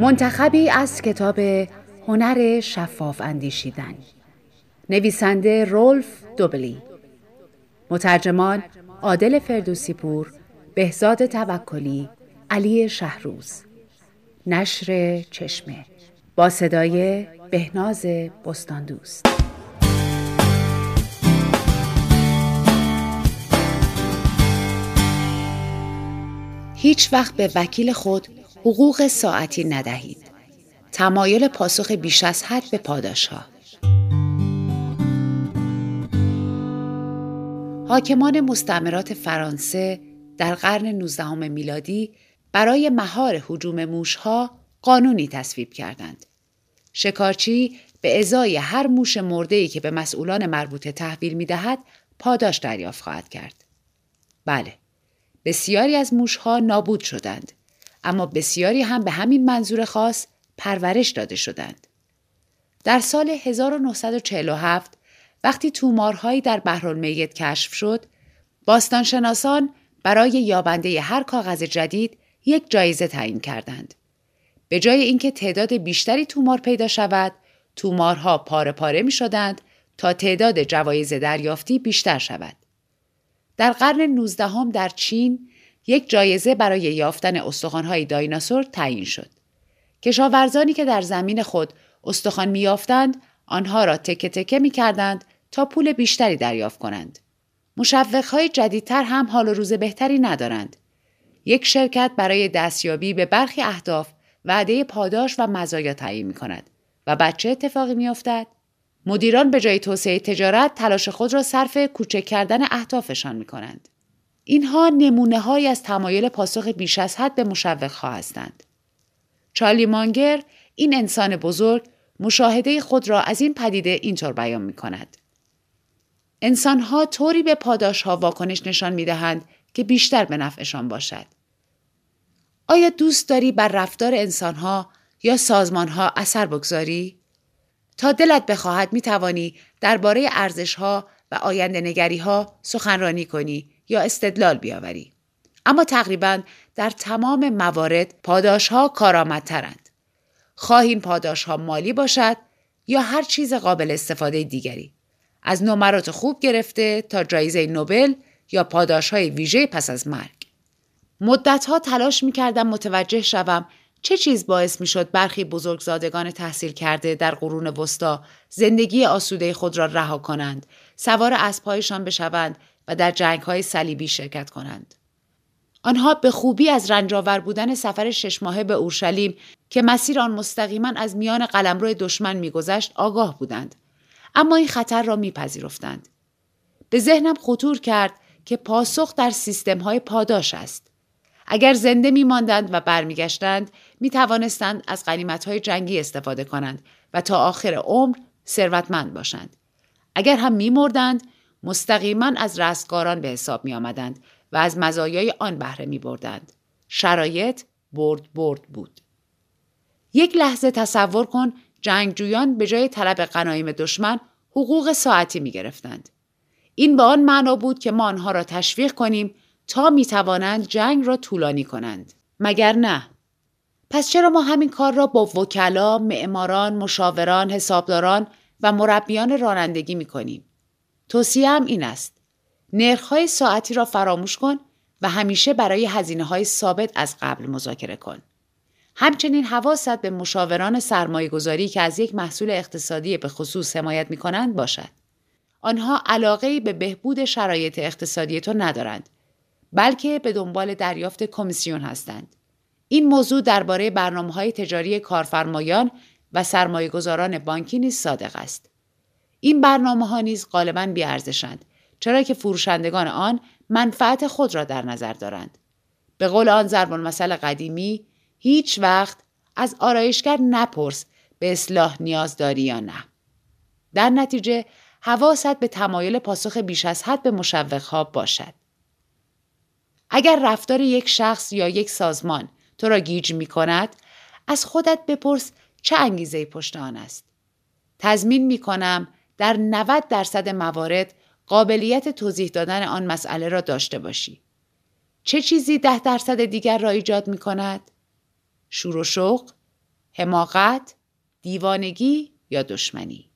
منتخبی از کتاب هنر شفاف اندیشیدن. نویسنده رولف دوبلی. مترجمان عادل فردوسی پور بهزاد توکلی علی شهروز. نشر چشمه. با صدای بهناز بستان دوست هیچ وقت به وکیل خود حقوق ساعتی ندهید. تمایل پاسخ بیش از حد به پاداش ها. حاکمان مستعمرات فرانسه در قرن 19 میلادی برای مهار حجوم موشها قانونی تصویب کردند. شکارچی به ازای هر موش مرده‌ای که به مسئولان مربوطه تحویل می دهد پاداش دریافت خواهد کرد. بله، بسیاری از موشها نابود شدند، اما بسیاری هم به همین منظور خاص پرورش داده شدند. در سال 1947 وقتی تومارهایی در بحرالمیت کشف شد، باستانشناسان برای یابنده هر کاغذ جدید یک جایزه تعیین کردند. به جای اینکه تعداد بیشتری تومار پیدا شود، تومارها پاره پاره می شدند تا تعداد جوایز دریافتی بیشتر شود. در قرن 19 در چین یک جایزه برای یافتن استخوانهای دایناسور تعیین شد. کشاورزانی که در زمین خود استخوان میافتند آنها را تکه تکه می کردند تا پول بیشتری دریافت کنند. مشوقهای جدیدتر هم حال و روز بهتری ندارند. یک شرکت برای دستیابی به برخی اهداف وعده پاداش و مزایا تعیین می کند و بچه اتفاقی می افتد؟ مدیران به جای توسعه تجارت تلاش خود را صرف کوچک کردن اهدافشان می کنند. اینها نمونه های از تمایل پاسخ بیش از حد به مشوقها هستند. چارلی مانگر این انسان بزرگ مشاهده خود را از این پدیده اینطور بیان می کند. انسانها طوری به پاداش ها واکنش نشان می دهند که بیشتر به نفعشان باشد. آیا دوست داری بر رفتار انسانها یا سازمانها اثر بگذاری؟ تا دلت بخواهد می توانی درباره ارزش ها و آینده نگری ها سخنرانی کنی یا استدلال بیاوری. اما تقریبا در تمام موارد پاداش ها کارآمدترند. خواهین پاداش ها مالی باشد یا هر چیز قابل استفاده دیگری. از نمرات خوب گرفته تا جایزه نوبل یا پاداش های ویژه پس از مرگ. مدت ها تلاش می کردم متوجه شوم چه چیز باعث می شد برخی بزرگزادگان تحصیل کرده در قرون وسطا زندگی آسوده خود را رها کنند، سوار اسبهایشان بشوند و در جنگ های صلیبی شرکت کنند. آنها به خوبی از رنجاور بودن سفر شش ماهه به اورشلیم که مسیر آن مستقیما از میان قلمرو دشمن میگذشت آگاه بودند. اما این خطر را میپذیرفتند. به ذهنم خطور کرد که پاسخ در سیستم های پاداش است. اگر زنده می ماندند و برمیگشتند می توانستند از قنیمت های جنگی استفاده کنند و تا آخر عمر ثروتمند باشند. اگر هم می مردند مستقیما از رستگاران به حساب می آمدند و از مزایای آن بهره می بردند. شرایط برد برد بود. یک لحظه تصور کن جنگجویان به جای طلب غنایم دشمن حقوق ساعتی می گرفتند. این به آن معنا بود که ما آنها را تشویق کنیم تا می توانند جنگ را طولانی کنند. مگر نه؟ پس چرا ما همین کار را با وکلا، معماران، مشاوران، حسابداران و مربیان رانندگی می کنیم؟ توصیه هم این است. نرخهای ساعتی را فراموش کن و همیشه برای هزینه های ثابت از قبل مذاکره کن. همچنین حواست به مشاوران سرمایه گذاری که از یک محصول اقتصادی به خصوص حمایت می کنند باشد. آنها علاقه به بهبود شرایط اقتصادی تو ندارند بلکه به دنبال دریافت کمیسیون هستند. این موضوع درباره برنامه های تجاری کارفرمایان و سرمایه گذاران بانکی نیز صادق است. این برنامه ها نیز غالبا بیارزشند چرا که فروشندگان آن منفعت خود را در نظر دارند. به قول آن ضرب المثل قدیمی هیچ وقت از آرایشگر نپرس به اصلاح نیاز داری یا نه. در نتیجه حواست به تمایل پاسخ بیش از حد به مشوقها باشد. اگر رفتار یک شخص یا یک سازمان تو را گیج می کند، از خودت بپرس چه انگیزه پشت آن است. تضمین می کنم در 90 درصد موارد قابلیت توضیح دادن آن مسئله را داشته باشی. چه چیزی ده درصد دیگر را ایجاد می کند؟ شور و شوق، حماقت، دیوانگی یا دشمنی